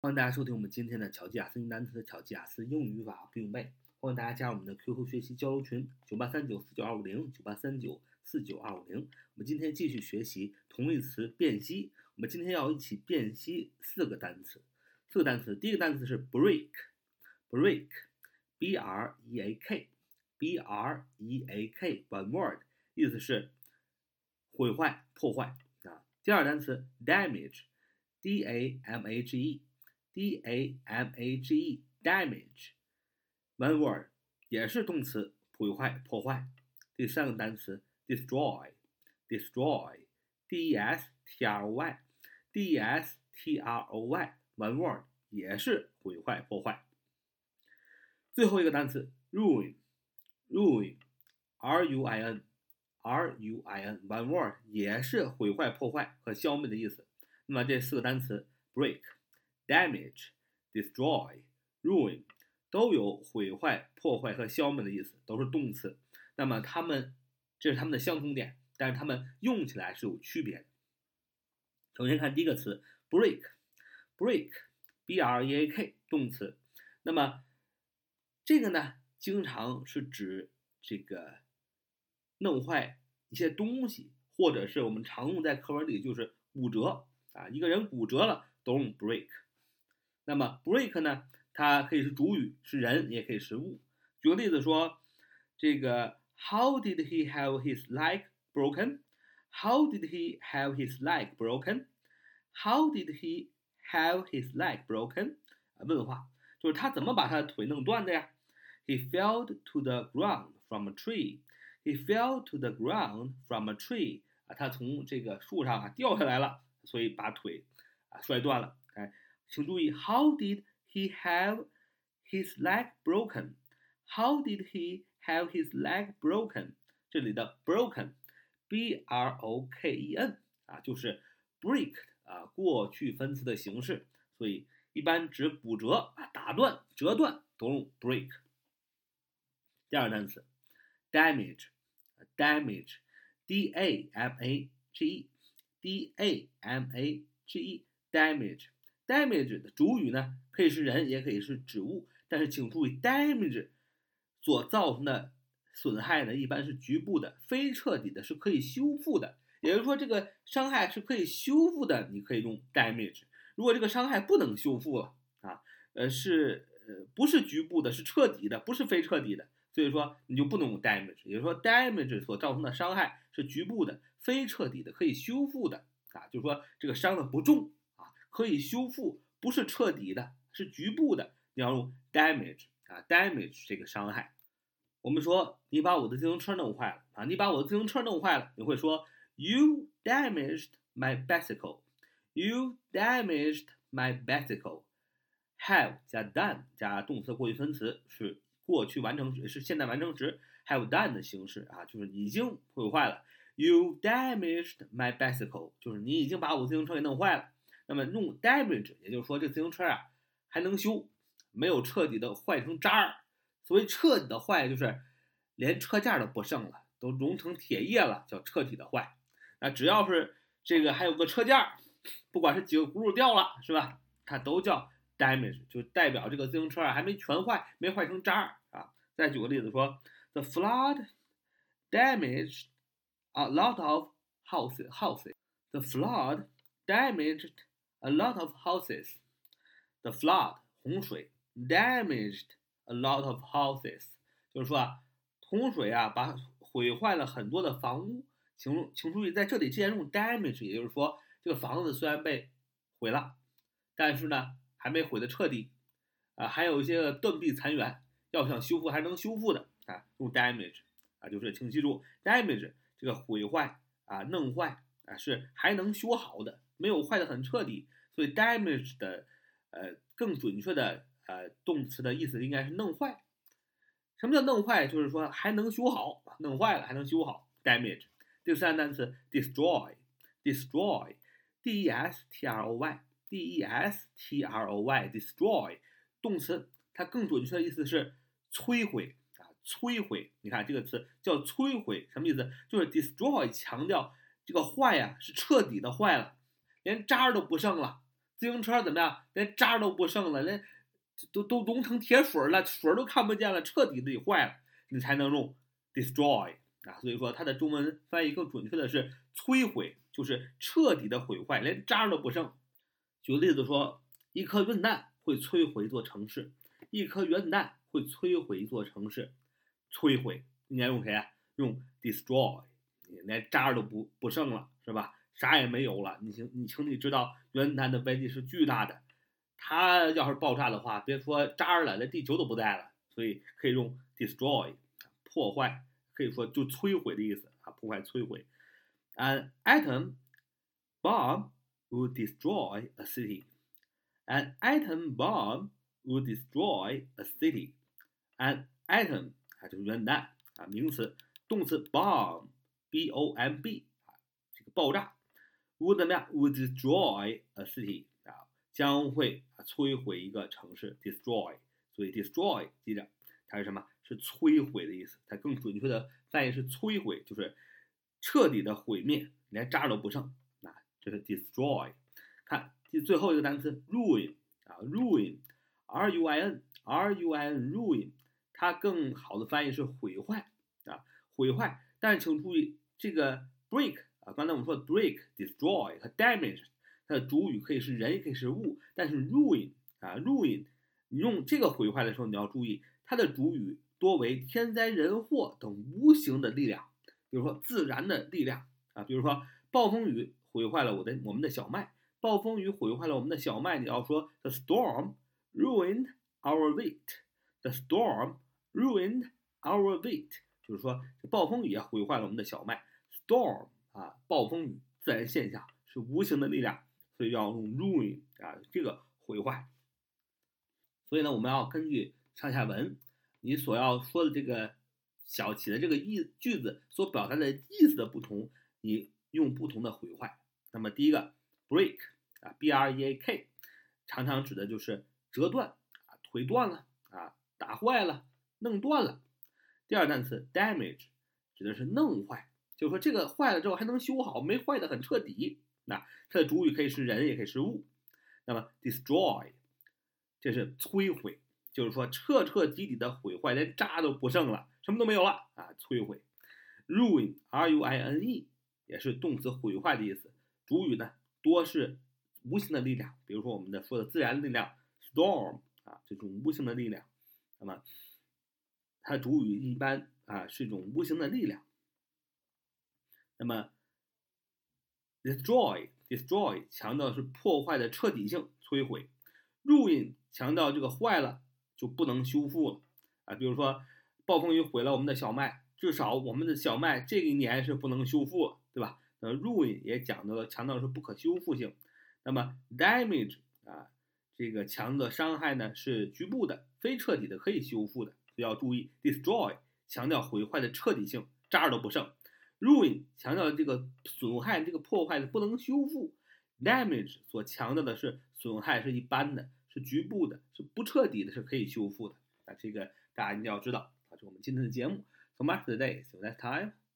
欢迎大家收听我们今天的巧记雅思英语单词的巧记雅思英语法不用背。欢迎大家加入我们的 QQ 学习交流群：九八三九四九二五零九八三九四九二五零。我们今天继续学习同义词辨析。我们今天要一起辨析四个单词。四个单词，第一个单词是 break，break，b r e a k，b r e a k，one word，意思是毁坏、破坏啊。第二单词 damage，d a m a g e。d a m a g e damage，one word 也是动词，毁坏、破坏。第三个单词 destroy，destroy，d e s t r o y，d e s t r o y，one word 也是毁坏、破坏。最后一个单词 ruin，ruin，r u i n，r u i n，one word 也是毁坏、破坏和消灭的意思。那么这四个单词 break。 damage、destroy、ruin 都有毁坏、破坏和消灭的意思，都是动词。那么它们这是它们的相同点，但是它们用起来是有区别的。首先看第一个词 break，break，b r e a k 动词。那么这个呢，经常是指这个弄坏一些东西，或者是我们常用在课文里就是骨折啊，一个人骨折了都用 break。那么 break 呢？它可以是主语，是人，也可以是物。举个例子说，这个 How did he have his leg broken? How did he have his leg broken? How did he have his leg broken? 问话就是他怎么把他的腿弄断的呀？He fell to the ground from a tree. He fell to the ground from a tree. 啊，他从这个树上啊掉下来了，所以把腿啊摔断了。哎。请注意，How did he have his leg broken? How did he have his leg broken? 这里的 broken，b r o k e n 啊，就是 break 啊过去分词的形式，所以一般指骨折啊、打断、折断都用 break。第二个单词 damage，damage，d a m a g e，d a m a g e，damage。 Damage 的主语呢，可以是人，也可以是植物，但是请注意，damage 所造成的损害呢，一般是局部的，非彻底的，是可以修复的。也就是说，这个伤害是可以修复的，你可以用 damage。如果这个伤害不能修复了啊，呃，是呃不是局部的，是彻底的，不是非彻底的，所以说你就不能用 damage。也就是说，damage 所造成的伤害是局部的，非彻底的，可以修复的啊，就是说这个伤的不重。可以修复，不是彻底的，是局部的。你要用 damage 啊，damage 这个伤害。我们说你把我的自行车弄坏了啊，你把我的自行车弄坏了，你会说 You damaged my bicycle. You damaged my bicycle. Have 加 done 加动词过去分词是过去完成时，是现在完成时 have done 的形式啊，就是已经毁坏了。You damaged my bicycle，就是你已经把我自行车给弄坏了。那么用 damage，也就是说这自行车啊还能修，没有彻底的坏成渣儿。所谓彻底的坏，就是连车架都不剩了，都融成铁叶了，叫彻底的坏。那只要是这个还有个车架，不管是几个轱辘掉了，是吧？它都叫 damage，就代表这个自行车啊还没全坏，没坏成渣儿啊。再举个例子说，the flood damaged a lot of houses. Houses. The flood damaged a lot of houses. The flood 洪水 damaged a lot of houses，就是说啊，洪水啊把毁坏了很多的房屋。请请注意，在这里既然用 damage，也就是说这个房子虽然被毁了，但是呢还没毁的彻底，啊还有一些断壁残垣，要想修复还能修复的啊，用 damage 啊，就是请记住 damage 这个毁坏啊弄坏啊是还能修好的。没有坏的很彻底，所以 damage 的，呃，更准确的，呃，动词的意思应该是弄坏。什么叫弄坏？就是说还能修好，弄坏了还能修好。damage。第三单词 destroy，destroy，d e s t r o y，d e s t r o y，destroy，动词，它更准确的意思是摧毁啊，摧毁。你看这个词叫摧毁，什么意思？就是 destroy 强调这个坏呀是彻底的坏了。连渣都不剩了，自行车怎么样，连渣都不剩了，连都都融成铁水了，水都看不见了，彻底的坏了，你才能用 destroy 啊。所以说它的中文翻译更准确的是摧毁，就是彻底的毁坏，连渣都不剩。举个例子说，一颗原子弹会摧毁一座城市，一颗原子弹会摧毁一座城市，摧毁应该用谁啊？用 destroy。连渣都不不剩了，是吧？啥也没有了。你请你请你知道，原子弹的威力是巨大的，它要是爆炸的话，别说渣了，连地球都不在了。所以可以用 destroy，破坏，可以说就摧毁的意思啊，破坏、摧毁。An atom bomb would destroy a city. An atom bomb would destroy a city. An atom 啊，就是原子弹啊，名词，动词 bomb。b o m b 啊，这个爆炸，would 怎么样？would destroy a city 啊，将会摧毁一个城市，destroy。所以 destroy 记着，它是什么？是摧毁的意思。它更准确的翻译是摧毁，就是彻底的毁灭，连渣都不剩。啊，这是 destroy。看第最后一个单词 ruin 啊，ruin，r u i n，r u i n，ruin，它更好的翻译是毁坏啊，毁坏。但是请注意，这个 break 刚才我们说 break、destroy 和 damage，它的主语可以是人，也可以是物。但是 ruin 啊，ruin，你用这个毁坏的时候，你要注意，它的主语多为天灾人祸等无形的力量，比如说自然的力量啊，比如说暴风雨毁坏了我的我们的小麦，暴风雨毁坏了我们的小麦，你要说 the storm ruined our wheat，the storm ruined our wheat。就是说，暴风雨啊，毁坏了我们的小麦。Storm 啊，暴风雨，自然现象是无形的力量，所以要用 ruin 啊，这个毁坏。所以呢，我们要根据上下文，你所要说的这个小起的这个意句子所表达的意思的不同，你用不同的毁坏。那么第一个 break 啊，b r e a k，常常指的就是折断啊，腿断了啊，打坏了，弄断了。第二单词 damage 指的是弄坏，就是说这个坏了之后还能修好，没坏的很彻底。那它的主语可以是人，也可以是物。那么 destroy 这是摧毁，就是说彻彻底底的毁坏，连渣都不剩了，什么都没有了啊！摧毁。ruin r u i n e 也是动词毁坏的意思，主语呢多是无形的力量，比如说我们的说的自然力量 storm 啊这种无形的力量，那么。它主语一般啊是一种无形的力量。那么，destroy，destroy 强调是破坏的彻底性，摧毁；ruin 强调这个坏了就不能修复了啊。比如说，暴风雨毁了我们的小麦，至少我们的小麦这一年是不能修复，对吧？那 ruin 也讲到了强调是不可修复性。那么 damage 啊，这个强的伤害呢是局部的、非彻底的、可以修复的。所以要注意，destroy 强调毁坏的彻底性，渣都不剩；ruin 强调的这个损害、这个破坏的不能修复；damage 所强调的是损害是一般的，是局部的，是不彻底的，是可以修复的。啊，这个大家一定要知道。啊，这是我们今天的节目。So much today. See you next time.